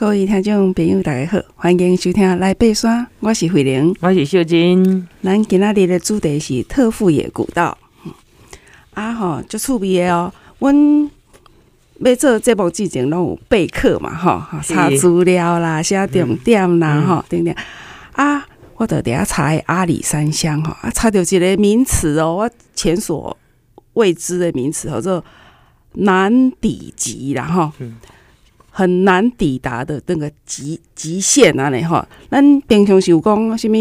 各位听众朋友，大家好，欢迎收听《来爬山》，我是慧玲，我是秀珍。咱今仔日的主题是特富野古道。啊吼，足趣味的哦。阮要做节目之前，拢有备课嘛，吼，查资料啦，写重点啦，吼、嗯，等等。啊，我着底下查阿里山乡，吼，啊，查到一个名词哦，我前所未知的名词，叫做南底极，啦，吼。嗯很难抵达的那个极极限啊！你哈，咱平常是有讲什么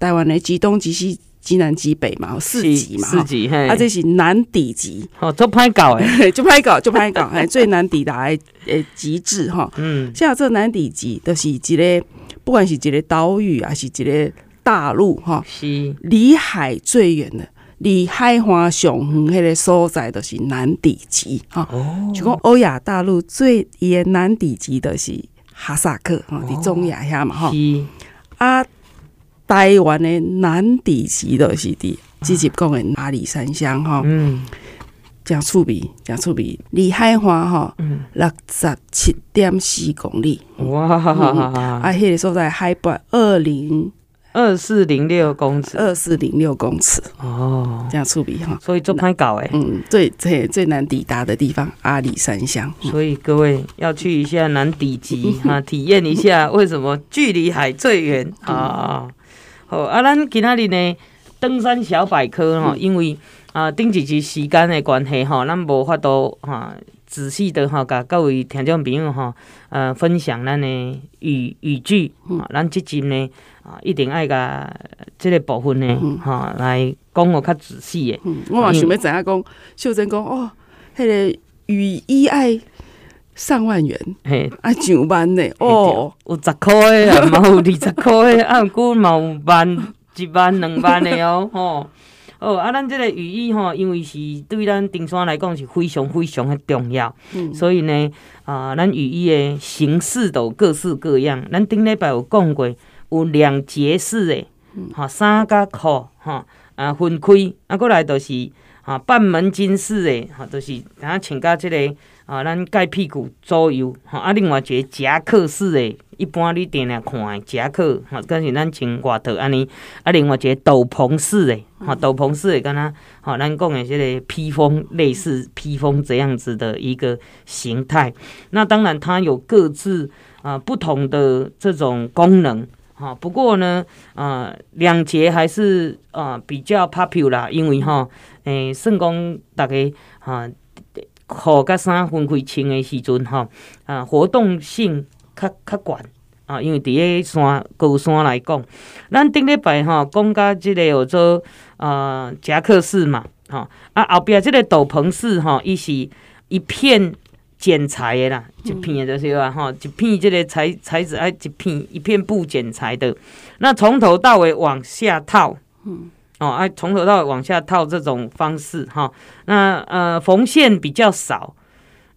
台湾的极东、极西、极南、极北嘛，四极嘛，四极嘿，啊，这是难抵极，哦，就歹搞诶，就歹搞，就歹搞，哎，最难抵达的诶极致哈。嗯，像这难抵极，都是一个，不管是一个岛屿还是一个大陆哈，是离海最远的。离海岸上远迄个所在，就是难抵极哈。就讲欧亚大陆最远难抵极的是哈萨克哈，伫中亚遐嘛哈。啊，台湾的难抵极的是伫直接讲的阿里山乡哈。嗯，真趣味，真趣味。离海岸哈，六十七点四公里。哇！啊，迄个所在海拔二零。二四零六公尺，二四零六公尺。哦，这样粗鄙哈，所以就拍搞哎，嗯，最最最难抵达的地方阿里山乡，所以各位要去一下南抵极哈，体验一下为什么距离海最远。啊！好啊，咱今仔日呢登山小百科哈，因为啊顶一集时间的关系哈，咱无法度哈仔细的哈，甲各位听众朋友哈，呃，分享咱的语语句啊，咱这集呢。啊，一定爱甲这个部分呢，哈、嗯，来讲我较仔细诶。嗯，我嘛想要知影讲，秀珍讲哦，迄、那个雨衣爱上万元，嘿，啊上万呢，哦，有十块的，嘛有二十块的，啊，过嘛有万、一万、两万的哦，吼，哦，啊，咱这个雨衣吼，因为是对咱登山来讲是非常非常的重要，嗯，所以呢，啊，咱雨衣的形式都各式各样，咱顶礼拜有讲过。有两节式的，哈衫甲裤，哈啊分开，啊过来就是啊半门襟式的，哈就是啊穿甲这个啊咱盖屁股左右，哈啊另外一个夹克式的，一般你定定看的夹克，哈跟是咱穿外套安尼，啊另外一个斗篷式的，哈斗篷式的敢若吼咱讲的即个披风，类似披风这样子的一个形态，那当然它有各自啊不同的这种功能。哈，不过呢，呃，两节还是呃比较 popular，因为哈，诶，算讲大家哈，裤甲衫分开穿的时阵哈，啊，活动性较较悬啊，因为伫个山高山来讲，咱顶礼拜哈讲甲即个叫做呃夹克式嘛，哈啊后壁即个斗篷式哈，伊是一片。剪裁的啦，一片的就是话哈，一片这个材材质，哎，一片一片布剪裁的。那从头到尾往下套，嗯，哦，哎，从头到尾往下套这种方式哈。那呃，缝线比较少，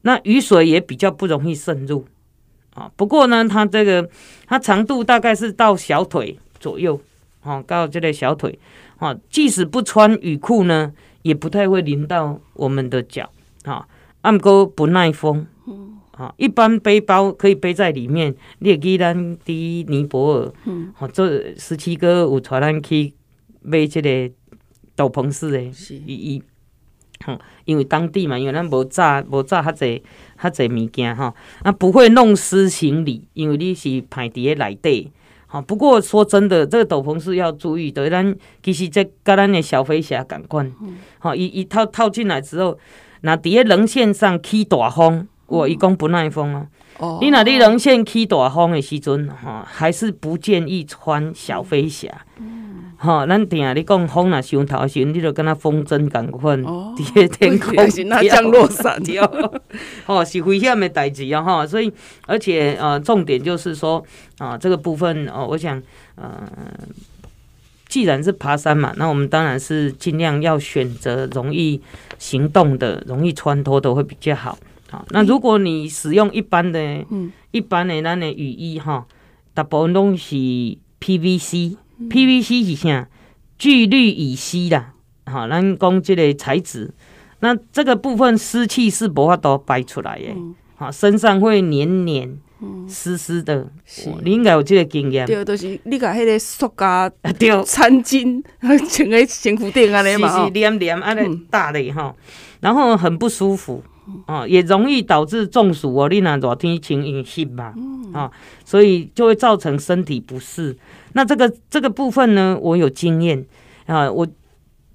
那雨水也比较不容易渗入啊。不过呢，它这个它长度大概是到小腿左右，哦，到这个小腿，哦，即使不穿雨裤呢，也不太会淋到我们的脚，哈。暗哥不耐风，啊，一般背包可以背在里面。你会记咱伫尼泊尔，好这十七哥有带咱去买即个斗篷式的雨衣，哈，因为当地嘛，因为咱无炸无炸较侪较侪物件吼，啊不会弄湿行李，因为你是排伫个内底，好。不过说真的，这个斗篷是要注意的，咱其实这甲咱的小飞侠感官，好，一一套套进来之后。那伫个棱线上起大风，我伊讲不耐风啊。哦，你那你棱线起大风的时阵，哈，还是不建议穿小飞侠。嗯，哈，咱定你讲风若伤透时，你就跟他风筝共款，伫个天空 是那降落伞掉，哦，是危险的代志啊，哈。所以，而且呃，重点就是说啊，这个部分哦，我想呃。既然是爬山嘛，那我们当然是尽量要选择容易行动的、容易穿脱的会比较好。好，那如果你使用一般的、嗯、一般的咱的雨衣哈，大部分都是 PVC，PVC、嗯、PVC 是啥？聚氯乙烯啦。好，咱讲这个材质，那这个部分湿气是无法度排出来的。好、嗯，身上会黏黏。湿湿的。你应该有这个经验。对，就是你把迄个塑胶对餐巾 穿在身躯顶安尼嘛，是是黏黏安尼大的哈，然后很不舒服。哦，也容易导致中暑哦。你那热天穿硬湿嘛，啊，所以就会造成身体不适。那这个这个部分呢，我有经验啊。我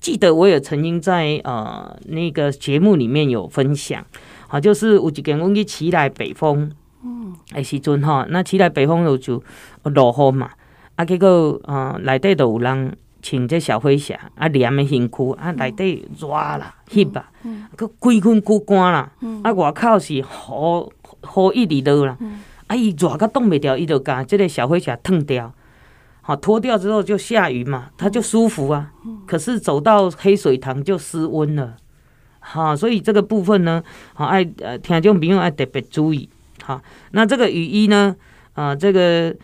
记得我也曾经在呃那个节目里面有分享，啊，就是有一间公司起来北风，嗯，诶时阵吼，那起来北风就就落雨嘛，啊，结果呃内底都有人。穿这小灰鞋，啊，黏的身躯，啊，内底热啦，翕啊，佮规身躯干啦，啊，外口是雨雨一直落啦，啊，伊热甲挡袂掉，伊就甲即个小灰鞋脱掉，好脱掉之后就下雨嘛，它就舒服啊。可是走到黑水塘就失温了，好，所以这个部分呢，好爱呃听众朋友爱特别注意，好，那这个雨衣呢，啊，这个。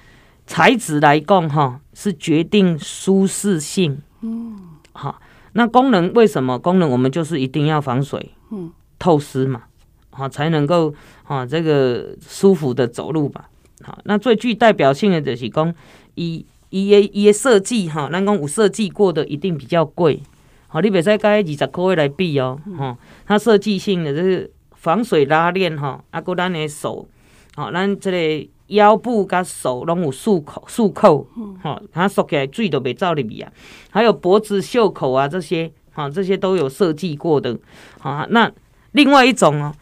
材质来讲，哈，是决定舒适性。嗯，好，那功能为什么？功能我们就是一定要防水，嗯，透湿嘛，好，才能够啊这个舒服的走路吧。好，那最具代表性的就是讲，伊伊的伊的设计哈，咱讲有设计过的一定比较贵。好，你别再跟二十块来比哦，哈，它设计性的就是防水拉链哈，啊，搁咱的手，好，咱这个。腰部甲手拢有束口束扣，哈，它缩起来水都袂走入去啊。还有脖子袖口啊这些，哈，这些都有设计过的。好，那另外一种哦，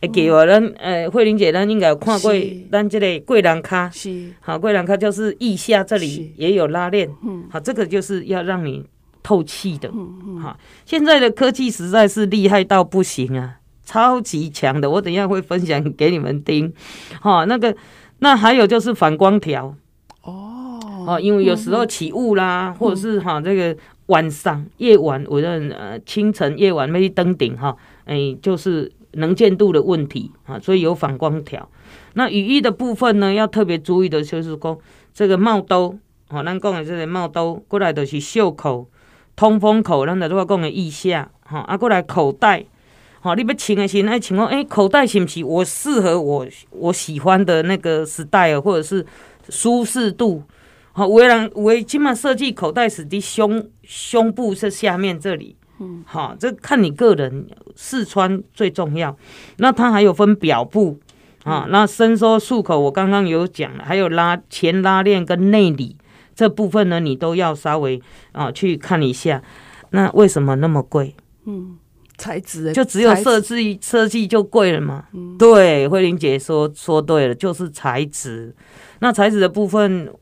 会给我咱呃慧玲姐，咱应该有看过咱这个贵人卡，是好贵人卡就是腋下这里也有拉链，嗯，好，这个就是要让你透气的，嗯嗯，好，现在的科技实在是厉害到不行啊，超级强的，我等一下会分享给你们听，好，那个。那还有就是反光条哦，哦，因为有时候起雾啦，或者是哈这个晚上夜晚，我认呃清晨夜晚没登顶哈，哎，就是能见度的问题啊，所以有反光条。那雨衣的部分呢，要特别注意的就是说这个帽兜，好，咱讲的这个帽兜过来就是袖口、通风口，咱的话讲的腋下，哈，啊过来口袋。好，你要穿的是那情况，哎，口袋是不是我适合我我喜欢的那个 style 或者是舒适度？好，有的人有的起码设计口袋是在胸胸部是下面这里，嗯，好，这看你个人试穿最重要。那它还有分表布啊，那伸缩束口我刚刚有讲了，还有拉前拉链跟内里这部分呢，你都要稍微啊去看一下。那为什么那么贵？嗯。材质就只有设计设计就贵了嘛？嗯、对，慧玲姐说说对了，就是材质。那材质的部分，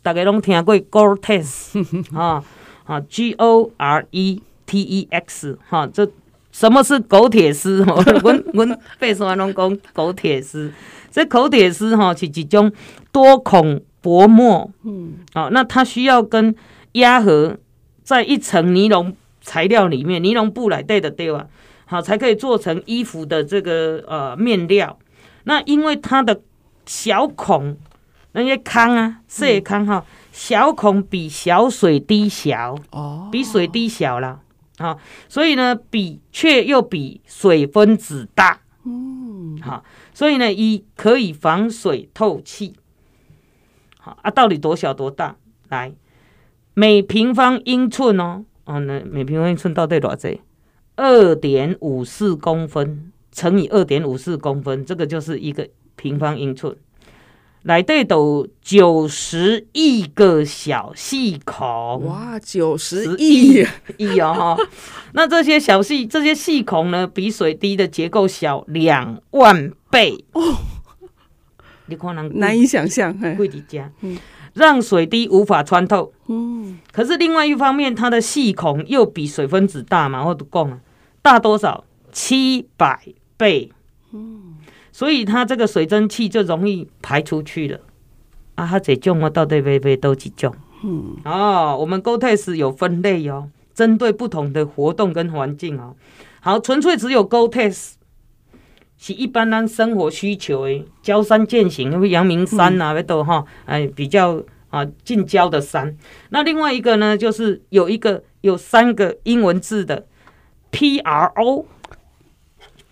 大家拢听过 Gore-Tex 啊啊，G O R E T E X 哈、啊，这什么是狗铁丝？我我背上拢讲狗铁丝。这狗铁丝哈是一种多孔薄膜，嗯，好、啊，那它需要跟压合在一层尼龙。材料里面，尼龙布来对的对吧？好，才可以做成衣服的这个呃面料。那因为它的小孔，那些坑啊，细坑哈，小孔比小水滴小哦，比水滴小了啊，所以呢，比却又比水分子大。嗯，好，所以呢，一可以防水透气。好啊，到底多小多大？来，每平方英寸哦。哦，那每平方英寸到底多少？二点五四公分乘以二点五四公分，这个就是一个平方英寸。内底都九十亿个小细孔，哇，九十亿亿哦！那这些小细这些细孔呢，比水滴的结构小两万倍哦。你可能难以想象，贵的家。嗯让水滴无法穿透。嗯，可是另外一方面，它的细孔又比水分子大嘛，我都讲了，大多少？七百倍。嗯，所以它这个水蒸气就容易排出去了。啊，它这种我到底买买多几种？嗯，哦，我们 Gore-Tex 有分类哦，针对不同的活动跟环境哦。好，纯粹只有 Gore-Tex。是一般咱生活需求的，郊山健行，因为阳明山啊，那都哈，哎，比较啊近郊的山。那另外一个呢，就是有一个有三个英文字的 P R O，P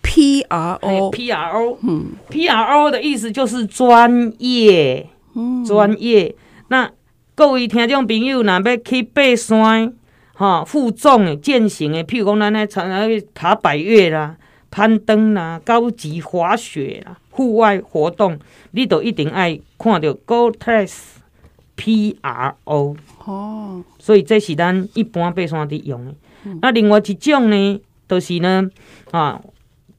P R O，P R O，嗯，P R O 的意思就是专业，嗯，专业。那各位听众朋友，若要去爬山，哈，负重的、健行的，譬如讲咱咧常常去爬百岳啦、攀登啦、高级滑雪啦、户外活动，你都一定爱看到 Gore-Tex P R O。哦，所以这是咱一般爬山的用的。嗯、那另外一种呢，就是呢，啊，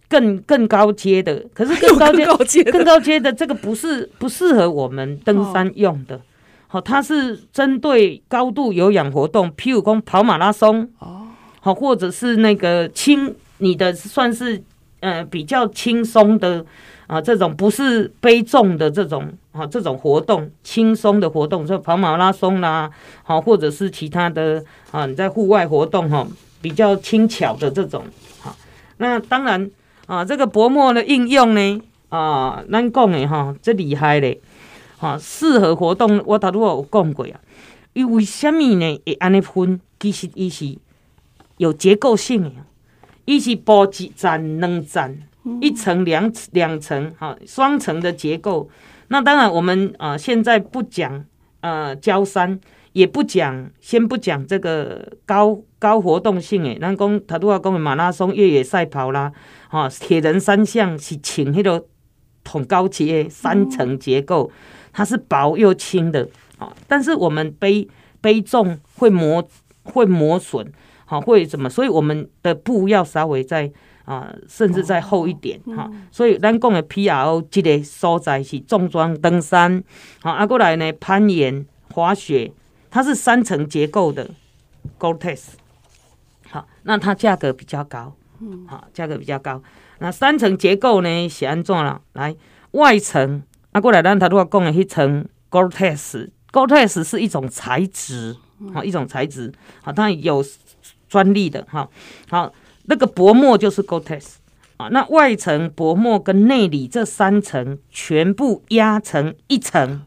更更高阶的，可是更高阶、更高阶的这个不是不适合我们登山用的。好、哦，它是针对高度有氧活动，譬如讲跑马拉松，哦，好，或者是那个轻，你的算是呃比较轻松的啊，这种不是悲重的这种啊，这种活动轻松的活动，就跑马拉松啦，好，或者是其他的啊，你在户外活动哈，比较轻巧的这种，好，那当然啊，这个薄膜的应用呢啊，咱讲的哈，这厉害嘞。哈，适合活动，我头拄有讲过啊。伊为什么呢？会安尼分？其实伊是有结构性的，伊是布一层、两层、一层、两两层，哈，双层的结构。那当然，我们啊、呃，现在不讲呃，焦山，也不讲，先不讲这个高高活动性诶。咱讲他拄仔讲的马拉松、越野赛跑啦，哈，铁人三项是请迄个同高级的三层结构。它是薄又轻的，啊，但是我们背背重会磨会磨损，好会怎么？所以我们的布要稍微再啊，甚至再厚一点，哈。所以咱讲的 P R O 这个所在是重装登山，好啊，过来呢攀岩滑雪，它是三层结构的 Gore-Tex，好，那它价格比较高，嗯好，价格比较高。那三层结构呢是安怎了？来外层。啊，过来，咱头拄仔讲的迄层 Gore-Tex，Gore-Tex 是一种材质，好一种材质，好它有专利的，哈，好那个薄膜就是 Gore-Tex，啊，那外层薄膜跟内里这三层全部压成一层，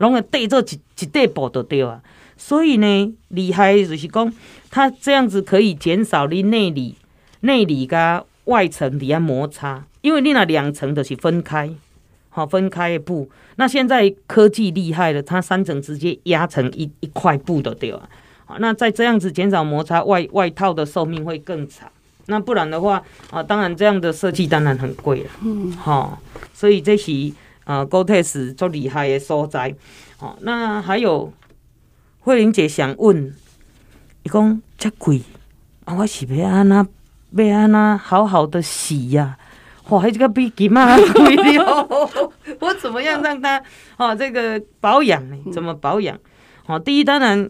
拢会对做一一块布就对啊，所以呢，厉害就是讲，它这样子可以减少你内里内里跟外层底下摩擦，因为你那两层都是分开。好，分开的布。那现在科技厉害了，它三层直接压成一一块布都对吧？好，那再这样子减少摩擦，外外套的寿命会更长。那不然的话，啊，当然这样的设计当然很贵了。嗯，好，所以这是呃，Gore-Tex 最厉害的所在。好，那还有慧玲姐想问，一共这贵啊？我是要安那要安那好好的洗呀、啊？哇，这个比金啊贵哦！我怎么样让它哦？这个保养呢？怎么保养？哦，第一当然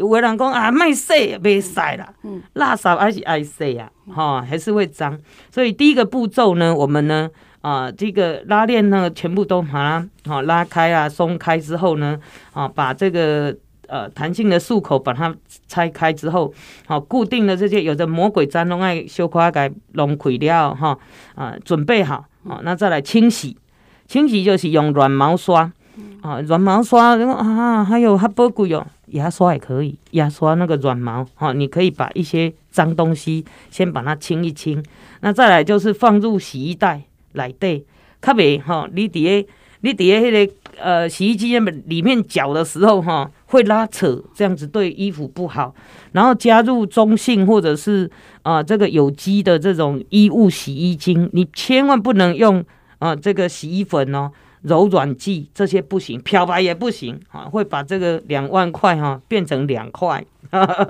有的人讲啊，卖洗别洗啦，垃圾还是爱洗啊，哈，还是会脏。所以第一个步骤呢，我们呢啊，这个拉链呢，全部都把它好拉开啊，松开之后呢，啊，把这个。呃，弹性的束口把它拆开之后，好固定的这些有的魔鬼粘拢爱小可给弄开了哈啊，准备好啊，那再来清洗，清洗就是用软毛刷啊，软毛刷然后啊，还有还不贵哦，牙刷也可以，牙刷那个软毛哈，你可以把一些脏东西先把它清一清，那再来就是放入洗衣袋来对，特别哈，你底下你底下那个呃洗衣机里面搅的时候哈。会拉扯，这样子对衣服不好。然后加入中性或者是啊、这个有机的这种衣物洗衣精，你千万不能用啊、这个洗衣粉哦，柔软剂这些不行，漂白也不行啊，会把这个两万块哈、啊、变成两块。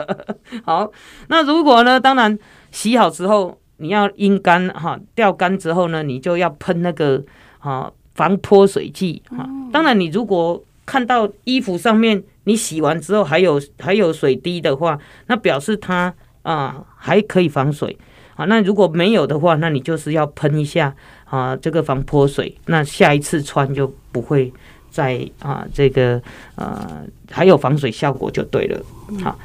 好，那如果呢，当然洗好之后你要阴干哈，吊干之后呢，你就要喷那个啊防泼水剂哈。当然你如果看到衣服上面。你洗完之后还有还有水滴的话，那表示它啊、呃、还可以防水啊。那如果没有的话，那你就是要喷一下啊，这个防泼水。那下一次穿就不会再啊这个呃还有防水效果就对了。好，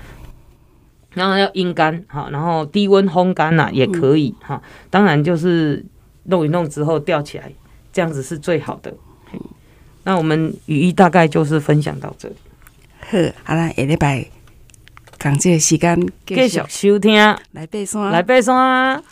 然后要阴干好，然后低温烘干呐也可以哈。当然就是弄一弄之后吊起来，这样子是最好的。那我们雨衣大概就是分享到这里。好，啊，咱下礼拜，共这个时间继续收听，来爬山，来爬山。